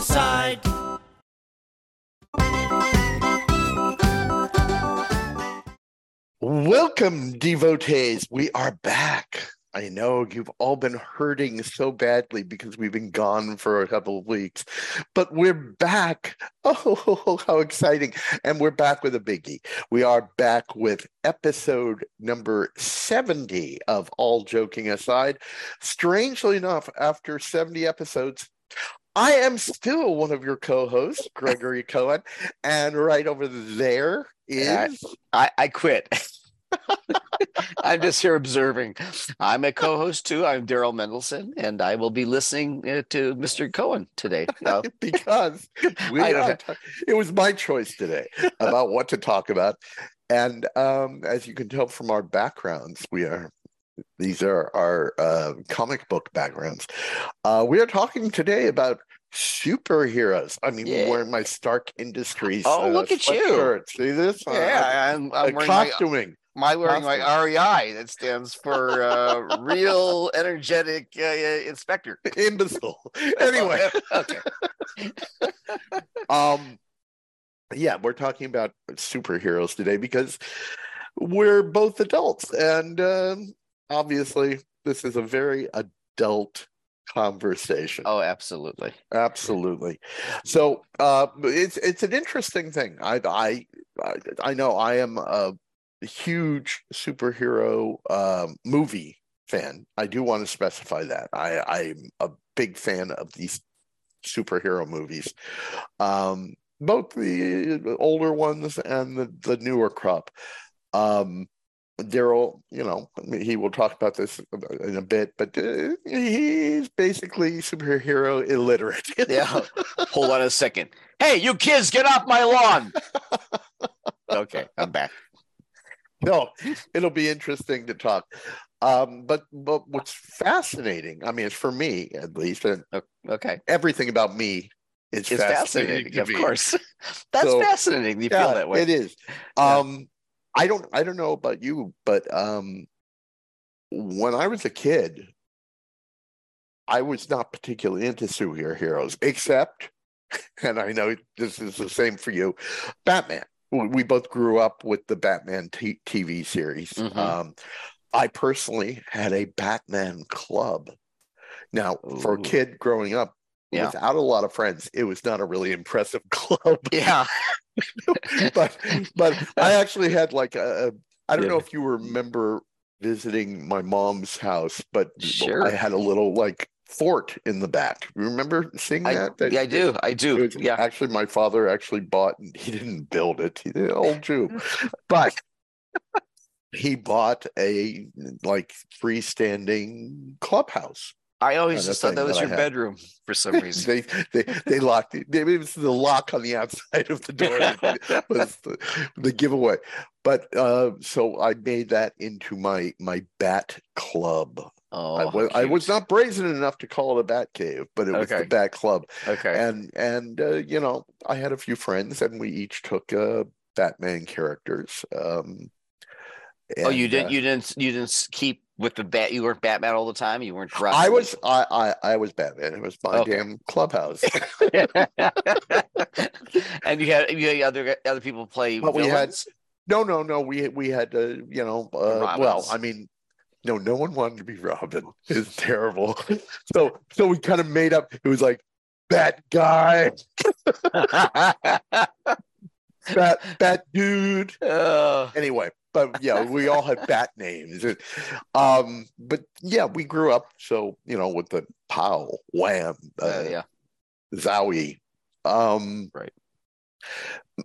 aside. Welcome, devotees. We are back. I know you've all been hurting so badly because we've been gone for a couple of weeks, but we're back. Oh, how exciting! And we're back with a biggie. We are back with episode number 70 of All Joking Aside. Strangely enough, after 70 episodes, I am still one of your co hosts, Gregory Cohen. And right over there is. I, I quit. I'm just here observing. I'm a co-host too. I'm Daryl Mendelson, and I will be listening uh, to Mr. Cohen today. Because we I don't have- it was my choice today about what to talk about. And um, as you can tell from our backgrounds, we are these are our uh, comic book backgrounds. Uh, we are talking today about superheroes. I mean, Yeah. wearing my Stark Industries. Oh, uh, look at you. See this? Uh, yeah, I'm, uh, I'm wearing my, costuming. my wearing my. REI. That stands for uh, Real Energetic uh, uh, Inspector. Imbecile. Anyway, okay. um yeah we're talking about superheroes today because we're both adults and um, obviously this is a very adult conversation. Oh, absolutely. absolutely. So uh it's it's an interesting thing. I i i, know i am a huge superhero um movie fan. I do want to specify that. I i'm a big fan of these superhero movies. Um both the older ones and the the newer crop. Um Daryl, you know, he will talk about this in a bit, but uh, he's basically superhero illiterate. Yeah. Hold on a second. Hey, you kids, get off my lawn. okay, I'm back. no, it'll be interesting to talk. Um, but but what's fascinating, I mean, it's for me at least, and Okay. everything about me is It's fascinating, fascinating, of course. That's So, fascinating. You feel that way. It is. Yeah. Um, I don't I don't know about you, but um, when I was a kid, I was not particularly into superheroes, except, and I know this is the same for you, Batman. We both grew up with the Batman t- TV series. Mhm. Um, I personally had a Batman club. Now, for a kid growing up, Yeah. without a lot of friends, it was not a really impressive club Yeah. but but I actually had like a I don't know if you remember visiting my mom's house, but Sure. I had a little like fort in the back. You remember seeing I, that? That- yeah, I do. I do. was- Yeah. Actually, my father actually bought. and He didn't build it. He did old oh, Jew, but he bought a like freestanding clubhouse. I always just thought that was that your bedroom for some reason. they they they locked it. It was the lock on the outside of the door that was the, the giveaway. But uh, so I made that into my my bat club. oh, I was I was not brazen enough to call it a bat cave, but it was the bat club. okay. And and uh, you know I had a few friends, and we each took uh, Batman characters. Um, oh, you didn't. You didn't. You didn't keep with the bat. You weren't Batman all the time. You weren't. I was I, I I was Batman. It was my Okay. damn clubhouse. and you had you had other other people play But we had- No, no, no. We we had to, you know, uh, well, I mean, no, no one wanted to be Robin. It's terrible. So, so we kind of made up. It was like that guy, that that dude. Uh, Anyway, but yeah, we all had bat names. Um, but yeah, we grew up. So you know, with the pow, wham, uh, uh, yeah. zowie. Um, Right.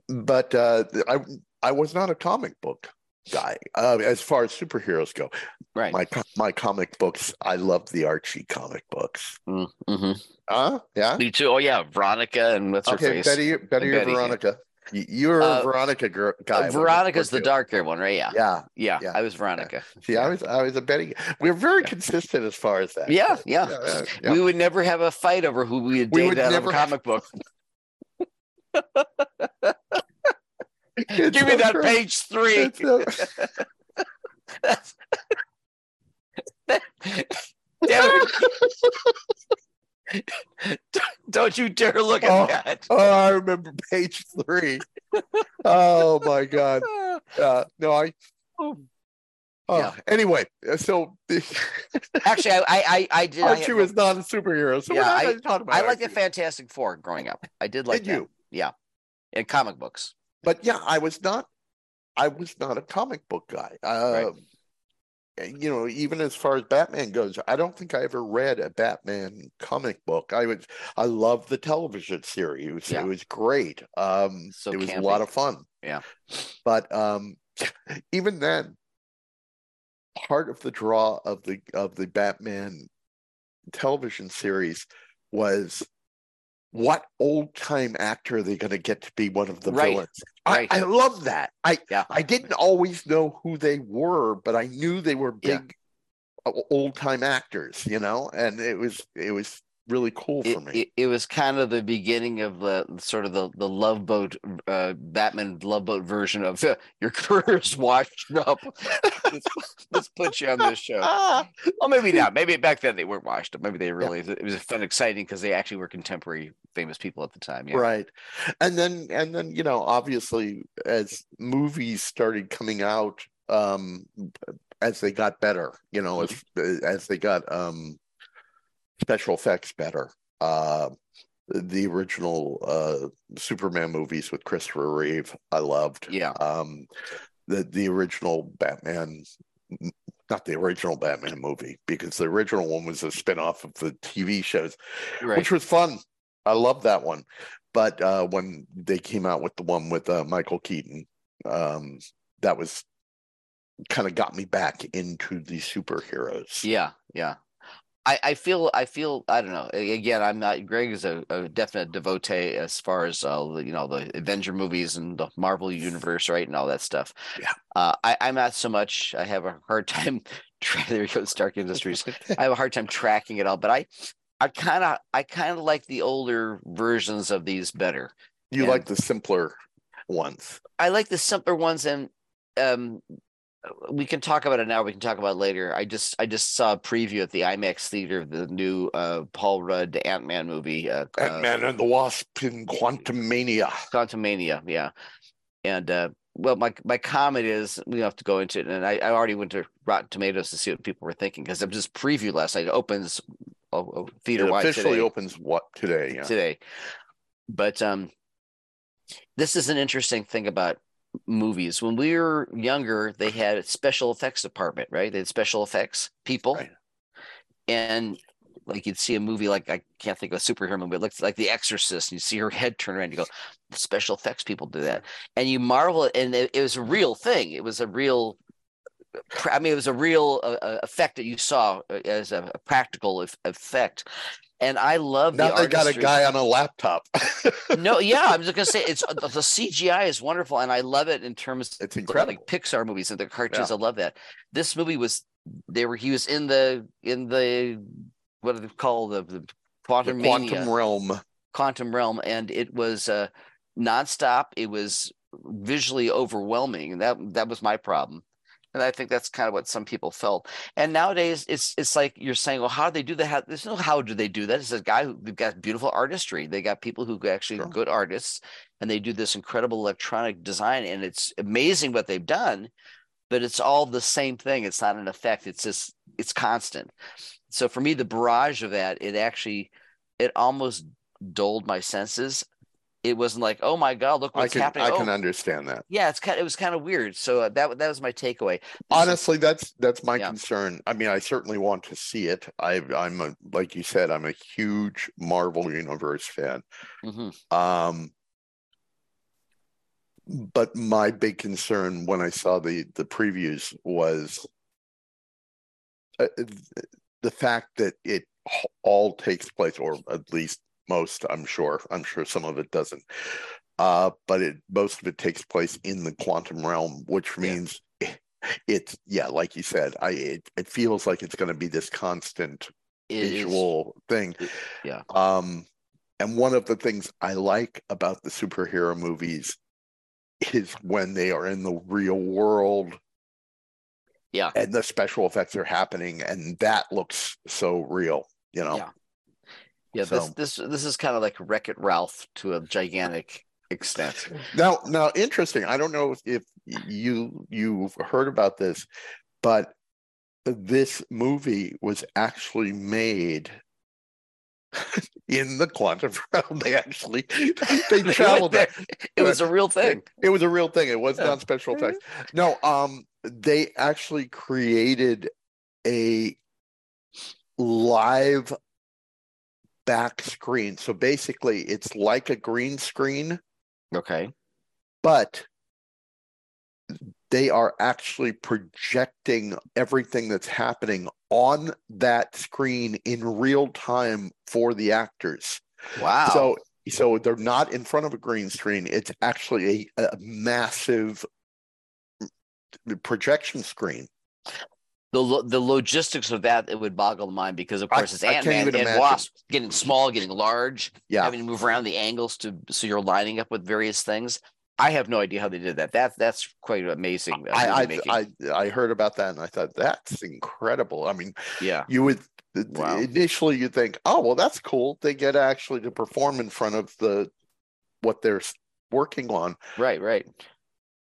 But uh, I I was not a comic book guy uh, as far as superheroes go. Right. My my comic books, I love the Archie comic books. mm-hmm. Huh? Yeah. Me too. Oh yeah, Veronica and what's her Okay, face? Betty, Betty, Betty. Veronica. You're Uh, Veronica girl, guy. Uh, Veronica's the weren't dark haired one, right? Yeah. Yeah. Yeah. yeah, I was Veronica. See, I was I was a Betty. We're very Yeah. consistent as far as that. Yeah, yeah. yeah, yeah. We would never have a fight over who we had We dated would out never of a comic book. Give me that true. page three. That's- Damn it. Don't you dare look at Oh. that. Oh, I remember page three. oh my god. Uh, no, I. Oh. Yeah. Anyway, so Actually, I I I, did. I, Archie was not a superhero, so Yeah, we're not I- going about. I like the Fantastic Four growing up. I did like Did that. you? Yeah, in comic books. But yeah, I was not. I was not a comic book guy. Uh, You know, even as far as Batman goes, I don't think I ever read a Batman comic book. I was, I loved the television series. It was, Yeah. it was great. Um, So it was a lot of fun. Yeah. But um, even then, part of the draw of the of the Batman television series was what old time actor are they going to get to be one of the Right. villains? Right. I, I love that. I Yeah. I didn't always know who they were, but I knew they were Yeah. big uh, old time actors, you know, and it was it was really cool for It, me. it, it was kind of the beginning of the sort of the the love boat, uh, Batman love boat version of your career's washed up. let's, let's put you on this show. Well, maybe not. Maybe back then they weren't washed up. Maybe they really it was fun, exciting because they actually were contemporary famous people at the time. Yeah. Right. And then and then, you know, obviously as movies started coming out, um as they got better, you know, as as they got um special effects better. Uh the original uh Superman movies with Christopher Reeve, I loved. Yeah. Um the the original Batman not the original Batman movie because the original one was a spin-off of the TV shows Right. which was fun. I love that one. But uh, when they came out with the one with uh, Michael Keaton, um, that was kind of got me back into the superheroes. Yeah, yeah. I, I feel I feel I don't know. Again, I'm not. Greg is a, a definite devotee as far as uh, you know the Avenger movies and the Marvel universe, right, and all that stuff. Yeah. Uh, I I'm not so much. I have a hard time. Tra- there goes Stark Industries. I have a hard time tracking it all, but I I kind of I kind of like the older versions of these better. you And- like the simpler ones. I like the simpler ones, and um, we can talk about it now. We can talk about it later. I just I just saw a preview at the IMAX theater of the new uh, Paul Rudd Ant Man movie, uh, uh, Ant-Man and the Wasp in Quantum Mania. Quantumania. Yeah, and uh, well, my my comment is we don't have to go into it, and I, I already went to Rotten Tomatoes to see what people were thinking because it was just preview last night. It opens oh, oh, theater wide officially today. opens what today? Yeah. today. But um, this is an interesting thing about movies. When we were younger, they had a special effects department, right? They had special effects people, Right. and like you'd see a movie like I can't think of a superhero movie. It looks like The Exorcist, and you see her head turn around. And you go, the special effects people do that, and you marvel. And it, it was a real thing. It was a real. I mean, it was a real uh, uh, effect that you saw uh, as a, practical eff- effect, and I love Now the they got a guy on a laptop. no, yeah, I'm just gonna say it's the the CGI is wonderful, and I love it in terms it's of incredible. like Pixar movies and the cartoons. I love that. This movie was they were he was in the in the what are they called the, the the quantum quantum mania, realm. quantum realm, and it was uh nonstop. It was visually overwhelming, and that that was my problem. And I think that's kind of what some people felt. And nowadays, it's it's like you're saying, well, how do they do that? How, there's no how do they do that? It's a guy who they've got beautiful artistry. They got people who actually Sure. are good artists, and they do this incredible electronic design, and it's amazing what they've done. But it's all the same thing. It's not an effect. It's just it's constant. So for me, the barrage of that, it actually, it almost dulled my senses. It wasn't like, oh my god, look I what's can happening. I Oh, can understand that. yeah, it's kind. It was kind of weird. So uh, that that was my takeaway. Honestly, that's that's my Yeah. concern. I mean, I certainly want to see it. I I'm a like you said, I'm a huge Marvel Universe fan. Mhm. Um, but my big concern when I saw the the previews was uh, the fact that it all takes place, or at least most. I'm sure. I'm sure some of it doesn't. Uh, but it most of it takes place in the quantum realm, which Yeah. means it's yeah, like you said, I it, it feels like it's going to be this constant It is- visual thing. it- yeah. Um, and one of the things I like about the superhero movies is when they are in the real world. Yeah. And the special effects are happening, and that looks so real, you know. Yeah. Yeah, this So- this this is kind of like Wreck It Ralph to a gigantic extent. Now, now, interesting. I don't know if, if you you've heard about this, but this movie was actually made in the quantum realm. They actually they traveled there. It was a real thing. It was a real thing. It wasn't Yeah. on special effects. No, um, they actually created a live back screen. So basically, it's like a green screen, Okay. but they are actually projecting everything that's happening on that screen in real time for the actors. Wow. So so they're not in front of a green screen. It's actually a, a massive projection screen. The lo- the logistics of that it would boggle the mind because of course it's I can't Ant Man and imagine. Wasp getting small, getting large, Yeah. having to move around the angles to so you're lining up with various things. I have no idea how they did that. That that's quite amazing. uh, I, I. I I heard about that and I thought that's incredible. I mean, yeah. you would Wow. initially you think, oh well, that's cool. They get actually to perform in front of the what they're working on. Right. Right.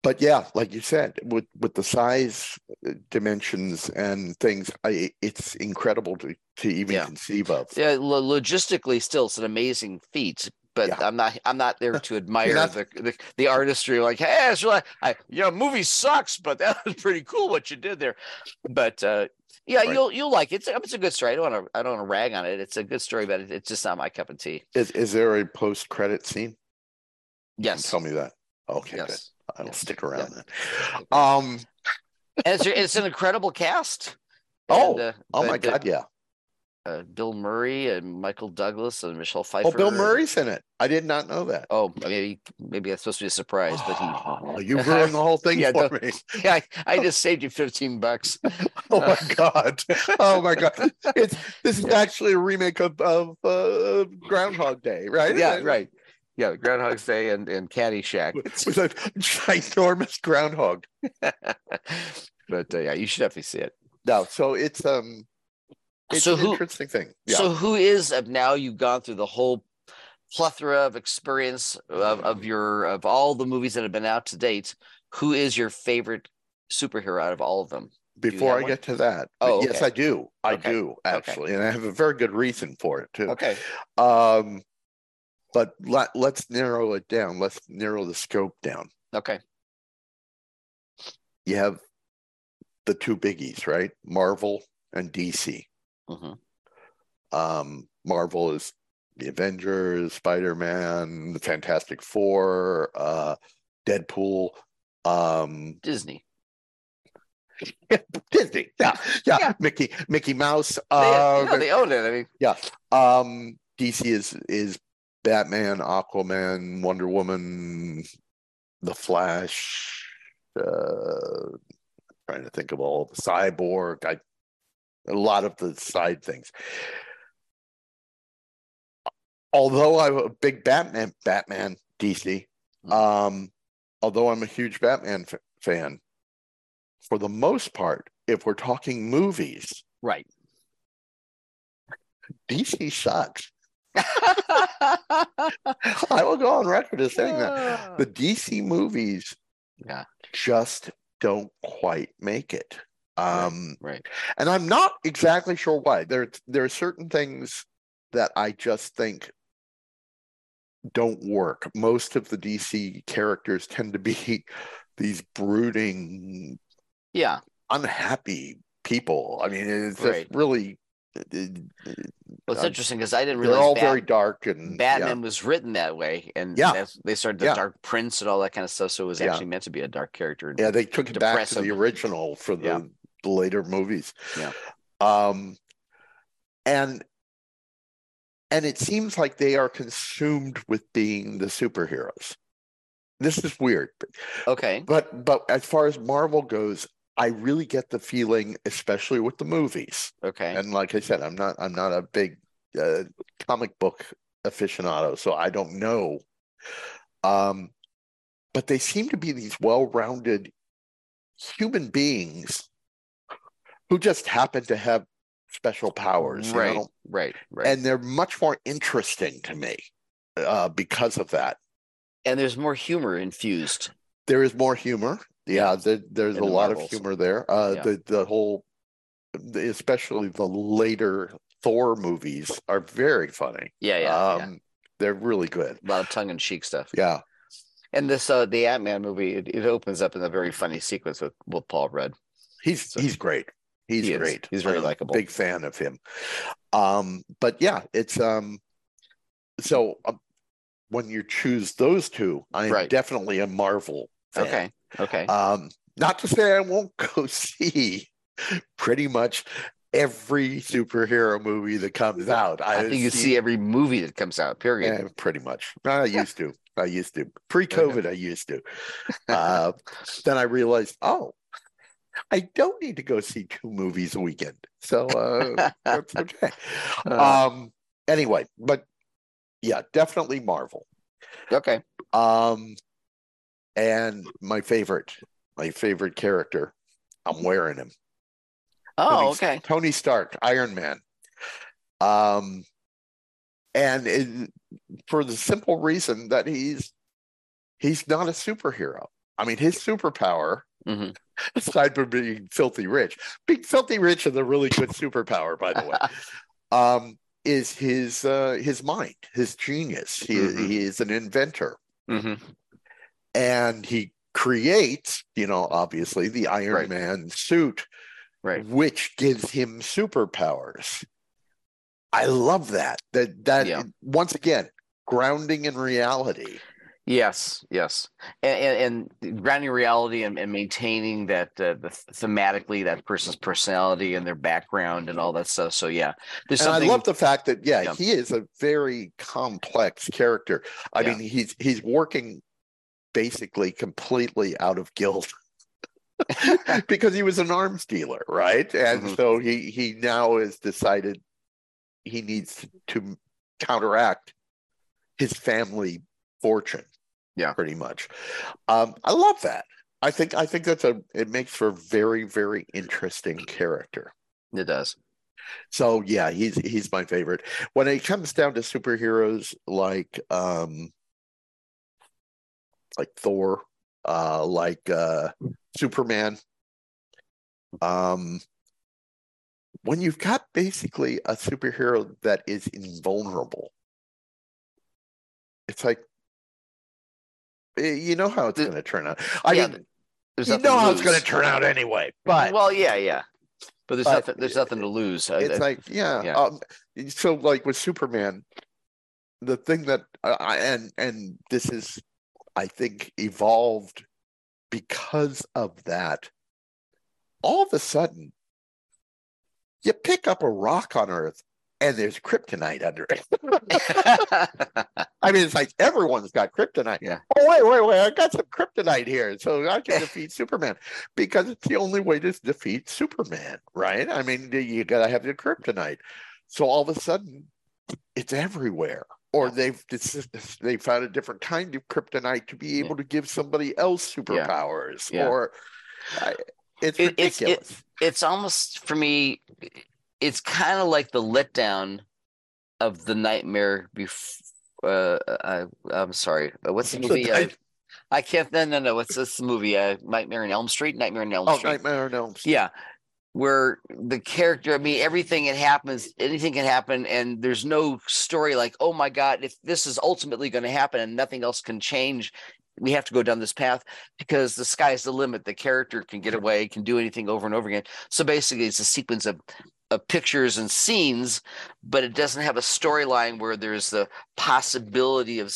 But yeah, like you said, with with the size uh, dimensions and things, I it's incredible to to even Yeah. conceive of. Yeah. Lo- logistically, still, it's an amazing feat. But Yeah. I'm not. I'm not there to admire not- the, the the artistry. Like, hey, it's really, I, you know, movie sucks, but that was pretty cool what you did there. But uh, yeah, Right. you'll you'll like it. It's, a- it's a good story. I don't want to. I don't want to rag on it. It's a good story, but it's just not my cup of tea. Is is there a post credit scene? Yes. Tell me that. Okay, good. I'll stick around then. Um. It's, it's an incredible cast. Oh, And, uh, Oh my the- God, yeah. Uh, Bill Murray and Michael Douglas and Michelle Pfeiffer. Oh, Bill Murray's in it. I did not know that. Oh, maybe maybe that's supposed to be a surprise, but he. Oh, you ruined the whole thing Yeah, for me. Yeah, I, I just saved you fifteen bucks. Oh my god! Oh my god! It's this is actually a remake of of uh, Groundhog Day, right? Yeah, right. Yeah, Groundhog's Day and and Caddyshack. With, with a ginormous groundhog. but uh, yeah, you should definitely see it. No, so it's um, it's So an who- interesting thing. Yeah. So who is of now? You've gone through the whole plethora of experience of, of your of all the movies that have been out to date. Who is your favorite superhero out of all of them? Before I one? get to that, Oh, yes. I do. I Okay. do actually, and I have a very good reason for it too. Okay. Um, but let let's narrow it down. Let's narrow the scope down. Okay. You have the two biggies, right? Marvel and DC. hmm Um, Marvel is the Avengers, Spider Man, the Fantastic Four, uh, Deadpool, um, Disney. Disney. Yeah, yeah, Yeah. Mickey, Mickey Mouse. They, Um, no, they own it. I mean, yeah. um, DC is is Batman, Aquaman, Wonder Woman, The Flash. Uh, trying to think of all the Cyborg. I a lot of the side things. Although I'm a big Batman, Batman DC. Um, although I'm a huge Batman f- fan, for the most part, if we're talking movies, right. DC sucks. I will go on record as saying that. The DC movies Yeah. just don't quite make it. Um, right. and I'm not exactly sure why. There there are certain things that I just think don't work. Most of the DC characters tend to be these brooding, Yeah. unhappy people. I mean, it's just really Well, it's interesting because I didn't realize they're all Bat- very dark and Batman was written that way, and Yeah. they started the Yeah. Dark Prince and all that kind of stuff. So it was Yeah. actually meant to be a dark character. Yeah, they took it back to the original for the, Yeah. the later movies. Yeah. Um and and it seems like they are consumed with being the superheroes. This is weird. Okay. but, but as far as Marvel goes, I really get the feeling, especially with the movies. Okay. And like I said, I'm not I'm not a big uh, comic book aficionado, so I don't know. Um, but they seem to be these well-rounded human beings who just happen to have special powers, you right, know? right, right. and they're much more interesting to me uh, because of that. and there's more humor infused. There is more humor. Yeah, there, there's a lot Marvels. of humor there. Uh, Yeah. The the whole, especially the later Thor movies, are very funny. Yeah, yeah, um, yeah. They're really good. A lot of tongue in cheek stuff. Yeah, And this uh the Ant Man movie, it, it opens up in a very funny sequence with, with Paul Rudd. he's So- he's great. He's He great. He's very I'm likable. Big fan of him. Um, but yeah, it's um, so um, when you choose those two, I'm Right. definitely a Marvel fan. Okay. Okay. Um, not to say I won't go see pretty much every superhero movie that comes out. I think you see every movie that comes out, period. yeah, pretty much. I used to. I used to. Pre-COVID, I used to. Uh, then I realized, oh, I don't need to go see two movies a weekend. So uh, that's okay. Uh, Um, anyway, but yeah, definitely Marvel. okay. Um, and my favorite, my favorite character, I'm wearing him. Oh, Tony- okay. Tony Stark, Iron Man. Um, and it, for the simple reason that he's he's not a superhero. I mean, his superpower, Mhm. aside from being filthy rich, being filthy rich is a really good superpower, by the way. um, is his uh, his mind, his genius. He Mhm. he is an inventor, hmm and he creates, you know, obviously the Iron Right. Man suit Right. which gives him superpowers. I love that. That that Yeah. once again, grounding in reality. Yes, yes, and, and, grounding reality and, and maintaining that uh, the thematically that person's personality and their background and all that stuff. So yeah, there's And I love the fact that yeah, Yeah. he is a very complex character. I Yeah. mean, he's he's working basically completely out of guilt. because he was an arms dealer, right? And Mhm. so he he now has decided he needs to counteract his family fortune. Yeah. pretty much. Um, I love that. I think I think that's a it makes for a very very interesting character. it does. So yeah, he's he's my favorite. When it comes down to superheroes like um like Thor, uh like uh Superman, um when you've got basically a superhero that is invulnerable, it's like eh, you know how it's going to turn out. I yeah, mean, you know how it's going to turn out anyway. But well, yeah, yeah, but there's but nothing. There's nothing to lose. It's I- like yeah, yeah. Um, so like with superman the thing that uh, and and this is i think evolved because of that all of a sudden you pick up a rock on earth and there's kryptonite under it. I mean it's like everyone's got kryptonite. Yeah. oh wait wait wait i got some kryptonite here so i can defeat superman. Because it's the only way to defeat superman right? I mean you gotta have the kryptonite. So all of a sudden it's everywhere or they've dis- they found a different kind of kryptonite to be Yeah. able to give somebody else superpowers Yeah. or I, it's It- it's- it- it's almost for me. It's kind of like the letdown of the nightmare. Before, uh, I, I'm sorry. What's the movie? I, I can't. No, no, no. What's this movie? Uh, Nightmare on Elm Street. Nightmare on Elm oh Street. nightmare on elm Street. Yeah. Where the character, I mean, everything that happens, anything can happen, and there's no story like, oh my God, if this is ultimately going to happen and nothing else can change, we have to go down this path because the sky's the limit. The character can get away, can do anything over and over again. So basically, it's a sequence of, of pictures and scenes, but it doesn't have a storyline where there's the possibility of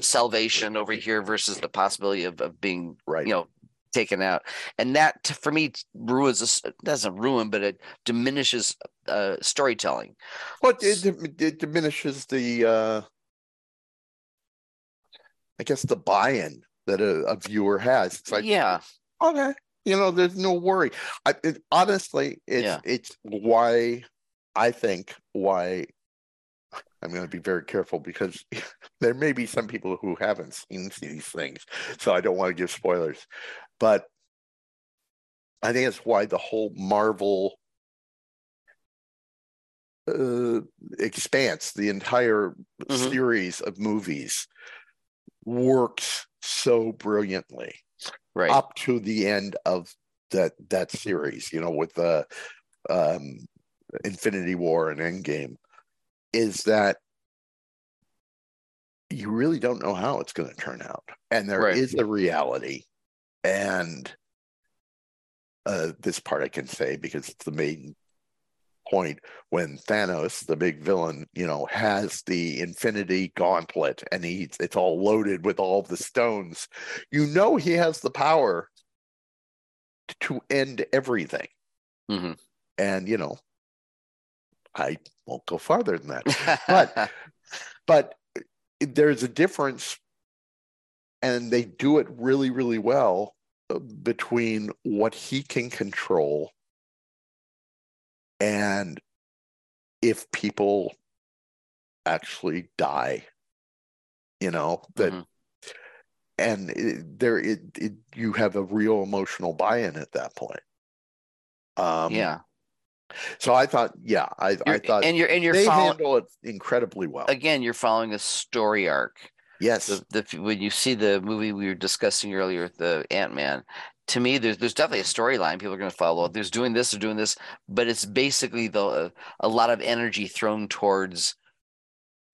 salvation over here versus the possibility of, of being right you know taken out and that for me ruins this doesn't ruin but it diminishes uh storytelling But it, it diminishes the, uh, I guess, the buy-in that a, a viewer has. It's like, yeah okay, you know, there's no worry. I, it, honestly, it's Yeah. it's why I think why I'm going to be very careful because there may be some people who haven't seen these things, so I don't want to give spoilers. But I think that's why the whole Marvel uh, Expanse, the entire Mhm. series of movies, works so brilliantly Right. up to the end of that that series. You know, with the um, Infinity War and Endgame, is that you really don't know how it's going to turn out, and there is Right. a reality, and uh, this part I can say because it's the main point when Thanos, the big villain, you know, has the Infinity Gauntlet and he's it's all loaded with all the stones. You know he has the power to end everything. hmm And you know, I won't go farther than that. But but there's a difference and they do it really really well uh, between what he can control and if people actually die you know that Mhm. and it, there it, it you have a real emotional buy-in at that point um yeah. So i thought yeah i, I thought and you're and you're they following handle it incredibly well again. You're following a story arc. yes the, the when you see the movie we were discussing earlier, the Ant Man, to me, there's there's definitely a storyline people are going to follow. There's doing this, or doing this, but it's basically the a lot of energy thrown towards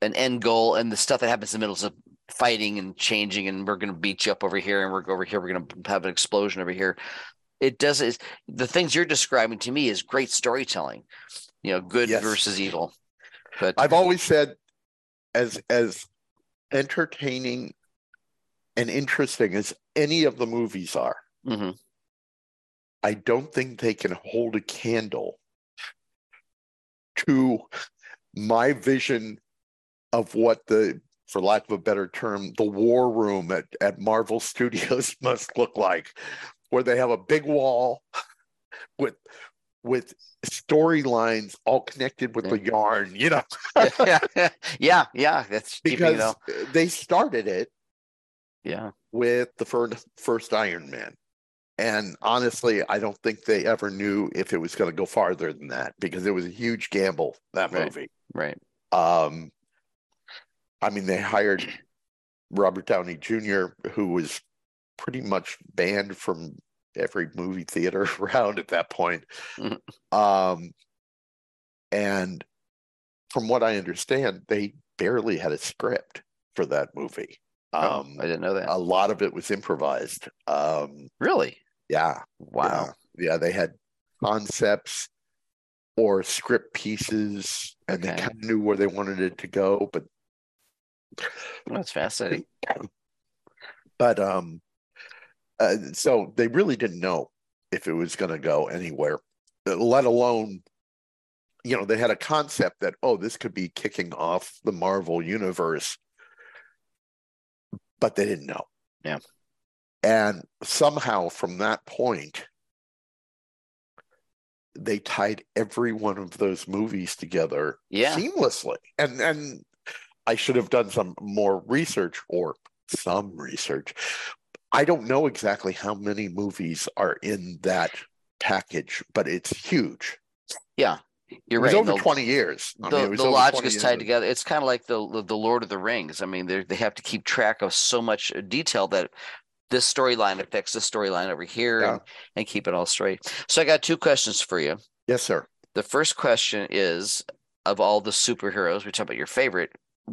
an end goal, and the stuff that happens in the middle is fighting and changing, and we're going to beat you up over here, and we're over here, we're going to have an explosion over here. It does it's, the things you're describing to me is great storytelling. You know, good Yes. versus evil. But I've always said, as as entertaining and interesting as any of the movies are, Mhm. I don't think they can hold a candle to my vision of what the, for lack of a better term, the war room at, at Marvel Studios must look like, where they have a big wall with with storylines all connected with the yarn, you know. yeah, yeah, yeah, that's because they started it yeah. with the first first Iron Man. And honestly, I don't think they ever knew if it was going to go farther than that because it was a huge gamble that Right. movie. Right. Um, I mean, they hired Robert Downey Jr., who was pretty much banned from every movie theater around at that point. Mhm. Um, and from what I understand, they barely had a script for that movie. Oh, Um, I didn't know that. a lot of it was improvised. Um, really? yeah, Wow. yeah, yeah, they had concepts or script pieces, and they kind of knew where they wanted it to go, but That's fascinating. but um, uh, so they really didn't know if it was going to go anywhere, let alone. You know, they had a concept that, oh, this could be kicking off the Marvel universe, but they didn't know. Yeah. And somehow from that point, they tied every one of those movies together Yeah. seamlessly. And and I should have done some more research or some research. I don't know exactly how many movies are in that package, but it's huge. Yeah, you're right. over the, 20 years. I the, mean, the logic is tied together. It's kind of like the the Lord of the Rings. I mean, they they have to keep track of so much uh, detail that this storyline affects this storyline over here Yeah. and, and keep it all straight. So I got two questions for you. Yes, sir. The first question is of all the superheroes, we talk about your favorite.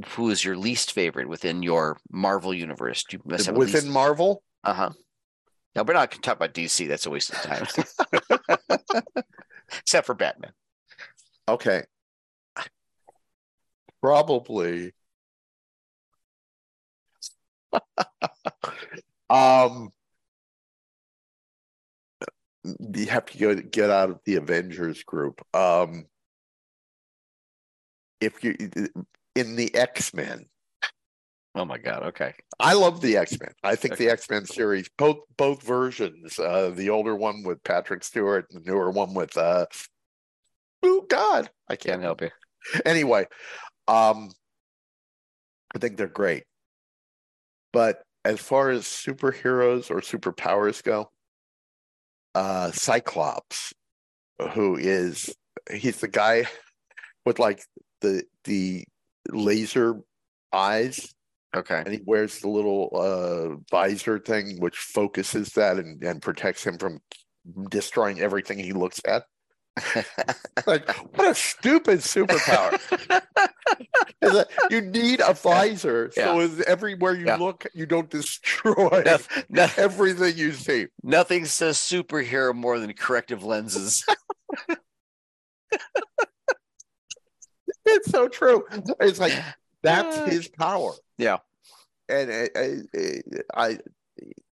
Who is your least favorite within your Marvel universe? Do you must have Within least- Marvel, Uh-huh. Now we're not going to talk about DC. That's a waste of time. Except for Batman. okay. Probably. um you have to go get out of the Avengers group. Um if you in the X-Men, Oh my God. Okay. I love the X-Men. I think Okay. the X-Men series, both both versions, uh the older one with Patrick Stewart and the newer one with uh oh God, I Can't can't help you. anyway, um, I think they're great. But as far as superheroes or superpowers go, uh, Cyclops, who is he's the guy with like the the laser eyes Okay. and he wears the little uh visor thing which focuses that and, and protects him from destroying everything he looks at like what a stupid superpower you need a visor so is everywhere you Yeah. look you don't destroy No- no- everything you see nothing says superhero more than corrective lenses. it's so true it's like that's his power yeah. and I, I, I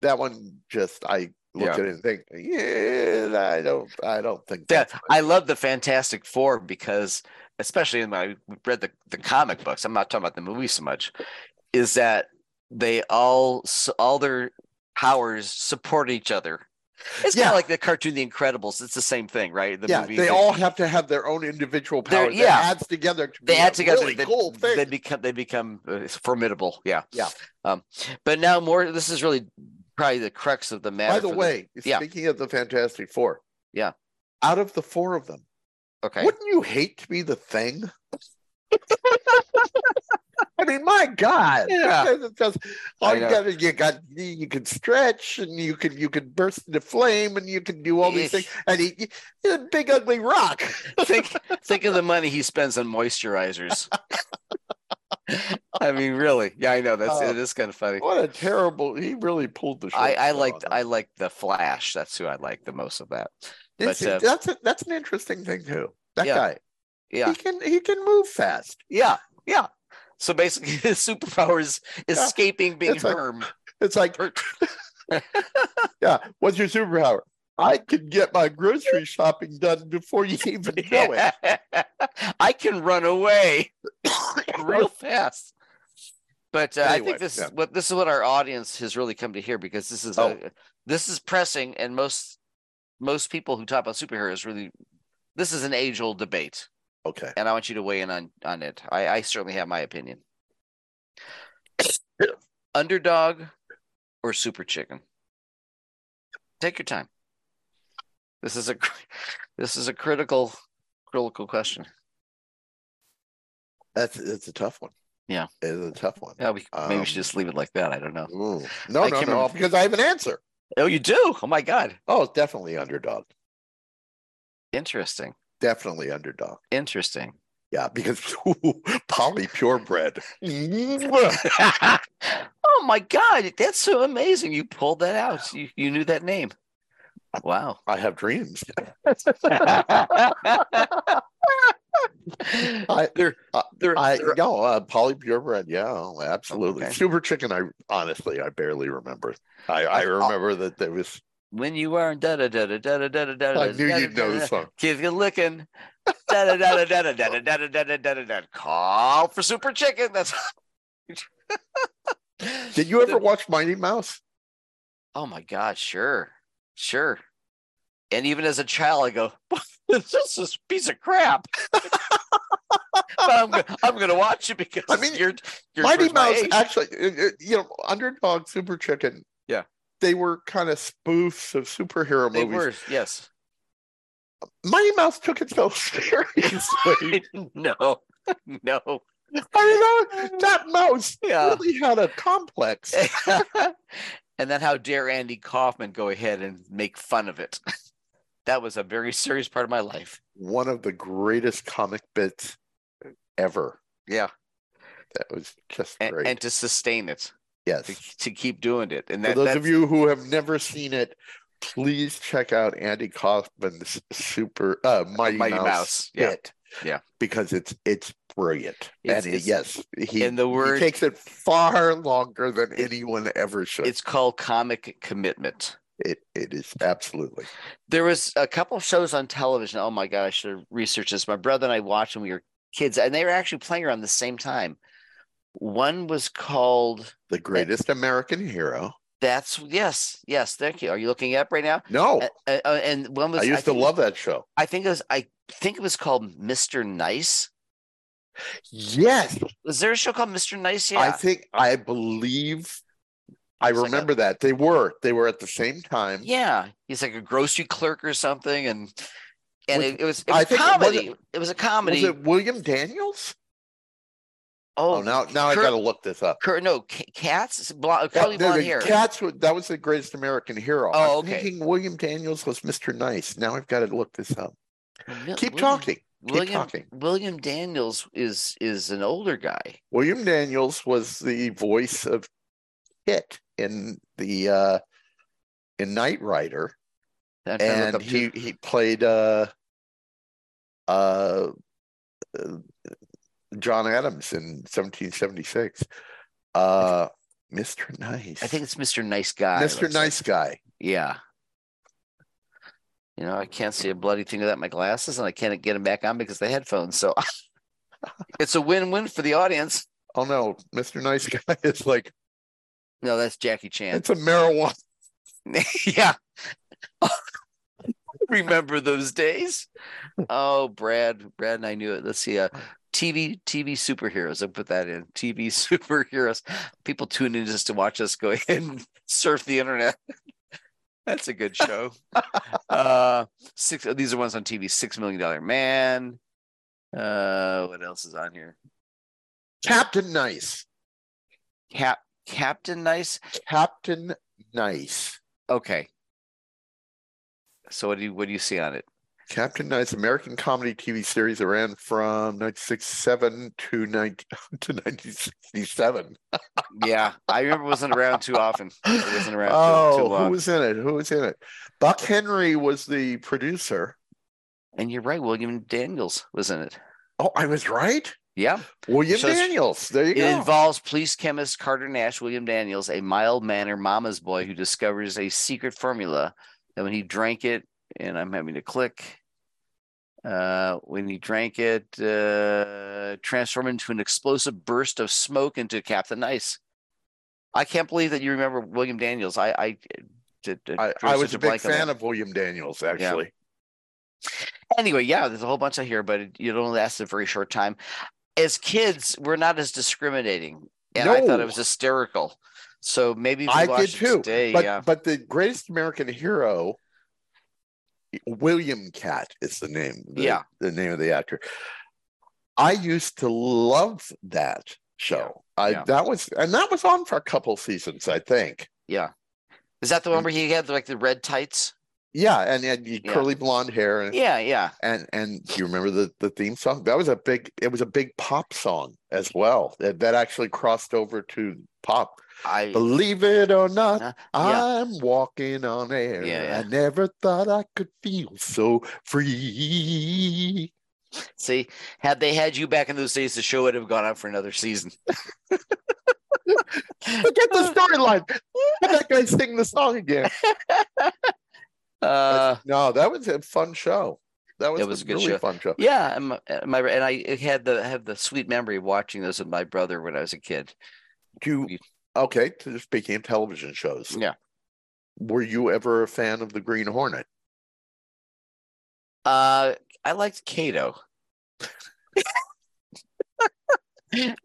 that one just I look Yeah. at it and think, yeah, I don't, I don't think Yeah, I love the Fantastic Four because, especially in my read the, the comic books. I'm not talking about the movie so much. Is that they all all their powers support each other. It's kind of like the cartoon The Incredibles. It's the same thing, right? The yeah, movie, they all have to have their own individual They're- powers. yeah. that adds together. To they be add together. Really they, cool thing. they become they become uh, formidable. Yeah, Yeah. Um, but now more. This is really probably the crux of the matter. By the way, yeah. speaking of the Fantastic Four, Yeah. out of the four of them, okay, wouldn't you hate to be the thing? I mean, my God! Yeah. Just all you got, you got, you can stretch, and you can, you can burst into flame, and you can do all these things. And he, he's a big ugly rock. think think of the money he spends on moisturizers. I mean, really? Yeah, I know that's Uh, it is kind of funny. What a terrible! He really pulled the. I I liked I that. like the Flash. That's who I like the most of that. But, uh, that's a, that's an interesting thing too. That Yeah. guy, Yeah, he can he can move fast. yeah, yeah. So basically, his superpower is escaping being It's like- It's like, yeah. What's your superpower? I can get my grocery shopping done before you even know it. I can run away real fast. But uh, I think this yeah. is what this is what our audience has really come to hear because this is Oh. a, this is pressing, and most most people who talk about superheroes really this is an age old debate, Okay. and I want you to weigh in on on it. I, I certainly have my opinion. Underdog or super chicken? Take your time. This is a this is a critical critical question. That's it's a tough one. Yeah. It's a tough one. Yeah, we maybe we should Um, just leave it like that. I don't know. No, I no, no, remember. because I have an answer. Oh, you do? Oh my god. Oh, it's definitely underdog. Interesting. Definitely underdog. Interesting. Yeah, because Polly Purebred. oh my god, that's so amazing. You pulled that out. You you knew that name. Wow. I have dreams. I, they're, uh, they're, I they're- no uh, Polly Purebred. Yeah, oh, absolutely. Okay. Super chicken. I honestly, I barely remember. I I I- remember that there was. When you are da da da da da da da da. I knew you'd know the song. Kids get licking. Da da da da da da da da da da da da da da. Call for super chicken. That's. Did you ever watch Mighty Mouse? Oh my god, sure, sure. And even as a child, I go, "This is this piece of crap." but I'm I'm gonna watch it because I mean, you're, you're Mighty Mouse actually, uh, uh, you know, Underdog Super Chicken. Yeah. They were kind of spoofs of superhero They movies. were, yes. Mighty Mouse took itself seriously. no, no. I mean, that, that mouse Yeah. really had a complex. and then how dare Andy Kaufman go ahead and make fun of it? that was a very serious part of my life. One of the greatest comic bits ever. Yeah, That was just and, great. and to sustain it, yes. to, to keep doing it, and For those of you who have never seen it, please check out Andy Kaufman's super uh, Mighty, Mighty Mouse, Mouse, yeah. bit. Yeah. Because it's it's brilliant. It's- and it's- yes, he, and the he word- takes it far longer than anyone ever should. it's called comic commitment. it it is absolutely. There was a couple of shows on television. Oh my god, I should have researched this. My brother and I watched when we were kids, and they were actually playing around the same time. One was called The greatest American hero. That's yes, yes. Thank you. Are you looking up right now? No, Uh, uh, uh, and one was I used to think, love that show. I think it was. I think it was called Mr. Nice. Yes, Was there a show called Mr. Nice? Yeah. I think I believe I It's like a- remember that they were they were at the same time. yeah. He's like a grocery clerk or something, and and Which- it, it was it I was think it was- comedy. It, was a comedy. Was it William Daniels? Oh, Oh, now now I Kurt- got to look this up. Cur- no, cats, blonde, curly blonde the hair. Cats. That was the greatest American hero. Oh, I'm okay. thinking William Daniels was Mr. Nice. Now I've got to look this up. Keep William- talking. Keep William talking. William Daniels is is an older guy. William Daniels was the voice of KITT in the uh in Knight Rider, I'm trying to look and he he played uh uh uh, John Adams in 1776. Uh Mr. Nice. I think it's Mr. Nice Guy. Mr. Nice Guy. Yeah. You know, I can't see a bloody thing without my glasses, and I can't get them back on because the headphones. So it's a win-win for the audience. Oh no, Mr. Nice Guy is like No, that's Jackie Chan. it's a marijuana. yeah. Remember those days? Oh, Brad, Brad and I knew it. Let's see. Uh, TV, TV superheroes. I put that in. TV superheroes. People tune in just to watch us go and surf the internet. That's a good show. uh, six. These are ones on TV. Six Million Dollar Man. Uh, what else is on here? Captain Nice. Cap Captain Nice. Captain Nice. Okay. So what do you what do you see on it? Captain Nice, American comedy TV series that ran from 1967 to 19, to 1967. Yeah, I remember it wasn't around too often. It wasn't around too, Oh, too who long. was in it? Who was in it? Buck Henry was the producer. And you're right, William Daniels was in it. Oh, I was right. Yeah. William So Daniels. There you It go. involves police chemist Carter Nash, William Daniels, a mild mannered mama's boy who discovers a secret formula that when he drank it, and I'm having to click, uh, when he drank it, uh, transformed into an explosive burst of smoke into Captain Nice. I can't believe that you remember William Daniels. I, I, did, I, I was a big fan of William Daniels, actually. anyway, yeah, there's a whole bunch of here, but it, it only lasted a very short time. As kids, we're not as discriminating, and I thought it was hysterical. So maybe I did too. Today, but yeah, but the greatest American hero, William Katt is the name. the- Yeah. the name of the actor. I used to love that show. I yeah. that was and that was on for a couple seasons, I think. yeah. Is that the one where he had like the red tights? Yeah, and and you Yeah. curly blonde hair and Yeah, yeah, and and do you remember the the theme song? That was a big it was a big pop song as well. That that actually crossed over to pop. I Believe it or not, Uh, yeah. I'm walking on air. Yeah, yeah. I never thought I could feel so free. see. Had they had you back in those days, the show would have gone on for another season. Forget the storyline. That guy sing the song again. Uh, no, that was a fun show. That was, It was a good really show. fun show. yeah, and my, and I had the have the sweet memory of watching those with my brother when I was a kid. Do you, okay, speaking of television shows, Yeah. were you ever a fan of the Green Hornet? Uh, I liked Kato.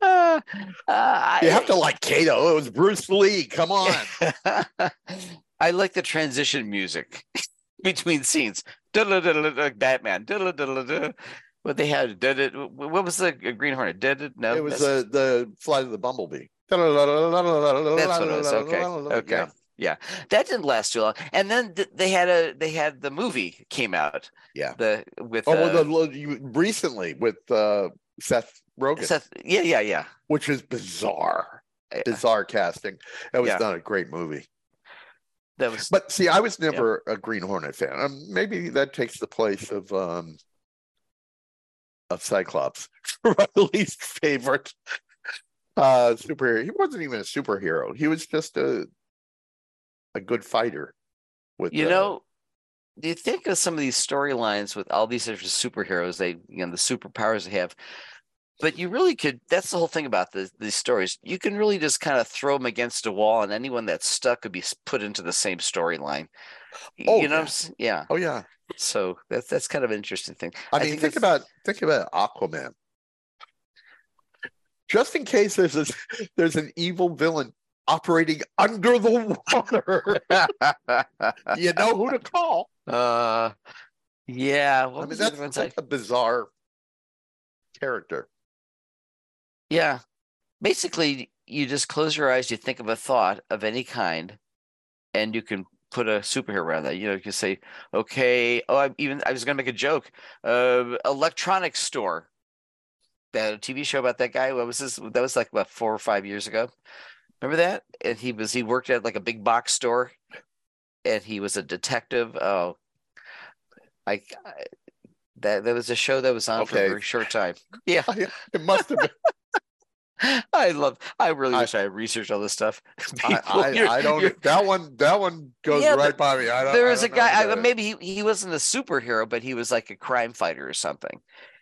uh, uh, You have to like Kato. It was Bruce Lee. Come on. I like the transition music between scenes. Diddle-diddle-diddle, Batman. What they had? Did it? What was the Green Hornet? Did it? No, it was the the flight of the bumblebee. That's what it was. Okay. Okay. Yeah. Yeah, that didn't last too long. And then they had a they had the movie came out. Yeah. The with Oh, uh, well, the, you, recently with uh, Seth Rogen, Seth, yeah, yeah, yeah. which is bizarre, Yeah. bizarre casting. That was Yeah. not a great movie. That was But see, I was never a Green Hornet fan. Um, maybe that takes the place of um, of Cyclops, my least favorite uh, superhero. He wasn't even a superhero. He was just a a good fighter. With you uh, know. Do you think of some of these storylines with all these different superheroes? They you know the superpowers they have, but you really could. That's the whole thing about the, these stories. You can really just kind of throw them against a wall, and anyone that's stuck could be put into the same storyline. Oh, you know, what yeah. Yeah. Oh yeah. So that's that's kind of an interesting thing. I mean, think, that's- about think about Aquaman. Just in case there's a, there's an evil villain operating under the water, you know who to call. uh, Yeah. What I mean, that's, I- that's a bizarre character. Yeah. Basically, you just close your eyes, you think of a thought of any kind, and you can put a superhero around that. You know, you can say, okay, oh, I'm even I was gonna make a joke. Uh electronics store. That TV show about that guy. What was this? That was like about four or five years ago. Remember that? And he was he worked at like a big box store and he was a detective. Oh I, I that that was a show that was on for a very short time. Yeah. It must have been. I love. I really I- wish I had researched all this stuff. I, People, I, I don't. That one. That one goes Yeah, right by me. I don't. there was a guy. I, maybe he, he wasn't a superhero, but he was like a crime fighter or something.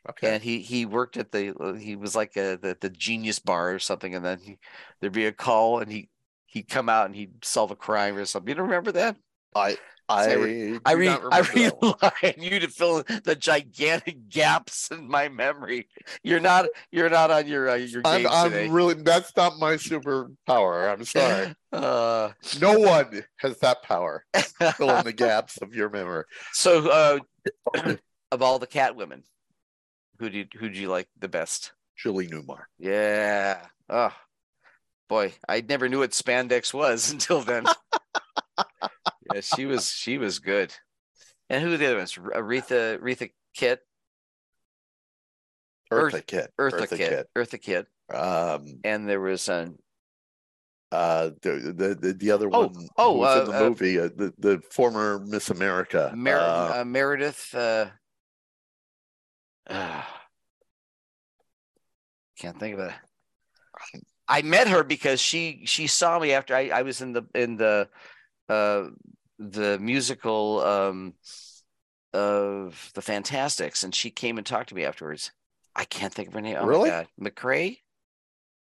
Okay. And he he worked at the. uh, He was like a, the the Genius Bar or something, and then he, there'd be a call, and he he'd come out and he'd solve a crime or something. You don't remember that? I. I I. re- I I rely on you to fill the gigantic gaps in my memory. You're not you're not on your uh, your I'm, I'm really. That's not my superpower. I'm sorry. Uh, No one has that power. Fill in the gaps of your memory. so uh, of all the cat women, who do you, who do you like the best? Julie Newmar. Yeah. Oh boy, I never knew what spandex was until then. Yeah, she was she was good. And who were the other ones? Aretha Aretha Kitt, Eartha Earth- Kitt. Eartha, Kitt, Eartha Kitt, Um. and there was um, Uh. The the the, the other Oh, one. oh, was in uh, the uh, movie. Uh, the the former Miss America. Mer- uh, uh, Meredith. Uh, uh, can't think of it. I met her because she she saw me after I, I was in the in the uh the musical um of the Fantasticks and she came and talked to me afterwards. I can't think of her name. Oh Really? my god. McCrae?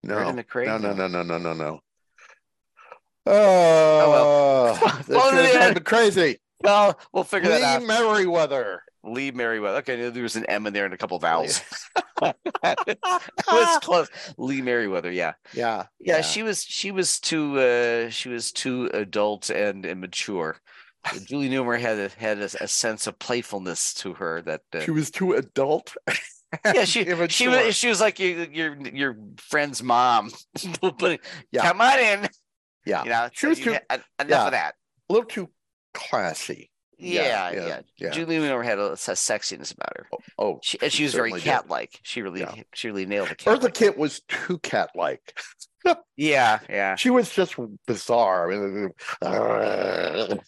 no. McCrae? No. No. No. No. No. No. No. Oh, well. that's Well, gonna yeah. drive me crazy. Well, we'll figure that out. Lee Meriwether. Lee Meriwether. Okay, there was an M in there and a couple of vowels. it was close. Lee Meriwether, yeah. Yeah. yeah. She was she was too uh she was too adult and immature. Julie Newmar had a, had a, a sense of playfulness to her that uh, She was too adult. yeah she she was she was like your your your friend's mom. But Yeah. Come on in. Yeah. You know, She was too- had- enough yeah. of that. a little too classy. Yeah, Yeah, yeah. yeah. Julie Newmar had a, a sexiness about her. Oh, She, and she was very cat-like. She really, Yeah. she really nailed the cat. Eartha Kitt was too cat-like. Yeah, yeah. She was just bizarre.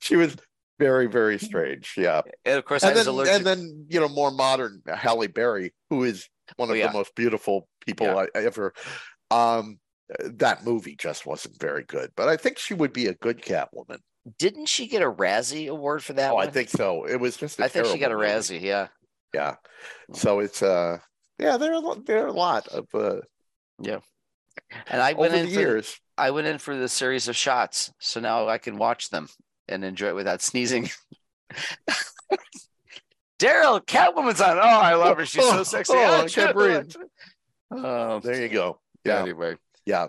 She was very, very strange. Yeah, And of course, I and was then, allergic. and then you know, more modern Halle Berry, who is one of yeah. the most beautiful people. I, I ever. Um, that movie just wasn't very good, but I think she would be a good Catwoman. Didn't she get a Razzie award for that Oh, one? I think so. It was just. I I think she got a Razzie. Yeah, Yeah. So it's uh yeah, there are a lot- there are a lot of uh yeah. and I went in for years. I went in for the series of shots, so now I can watch them and enjoy it without sneezing. Daryl, Catwoman's on. Oh, I love her. She's so sexy. Oh, Ah, I can't breathe. Oh, There you go. Yeah, Anyway, yeah.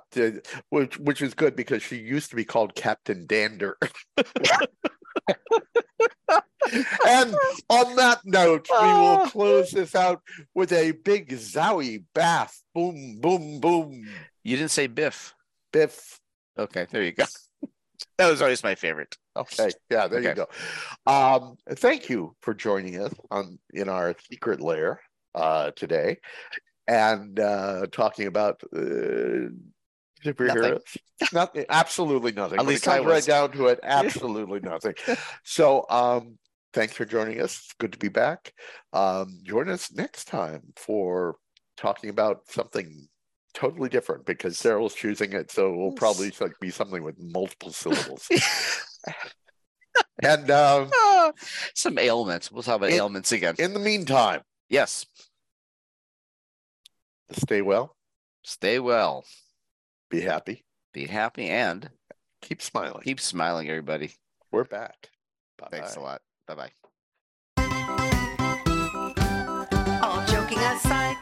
Which which is good because she used to be called Captain Dander. and on that note, we will Oh. close this out with a big zowie bath. Boom, boom, boom. you didn't say Biff. Biff. Okay, there you go. That was always my favorite. Okay, yeah, there you go. Um, thank you for joining us on in our secret lair uh, today, and uh, talking about uh, superheroes. Nothing, absolutely nothing. At When least it comes right down to it, absolutely nothing. So, um, thanks for joining us. It's good to be back. Um, join us next time for talking about something totally different because Daryl's choosing it, so it will probably like, be something with multiple syllables. and um, Ah, Some ailments. We'll talk about It- ailments again. in the meantime, yes. Stay well, Stay well. be happy, Be happy and keep smiling. keep smiling, everybody. We're back. Thanks a lot. Bye bye. All joking aside,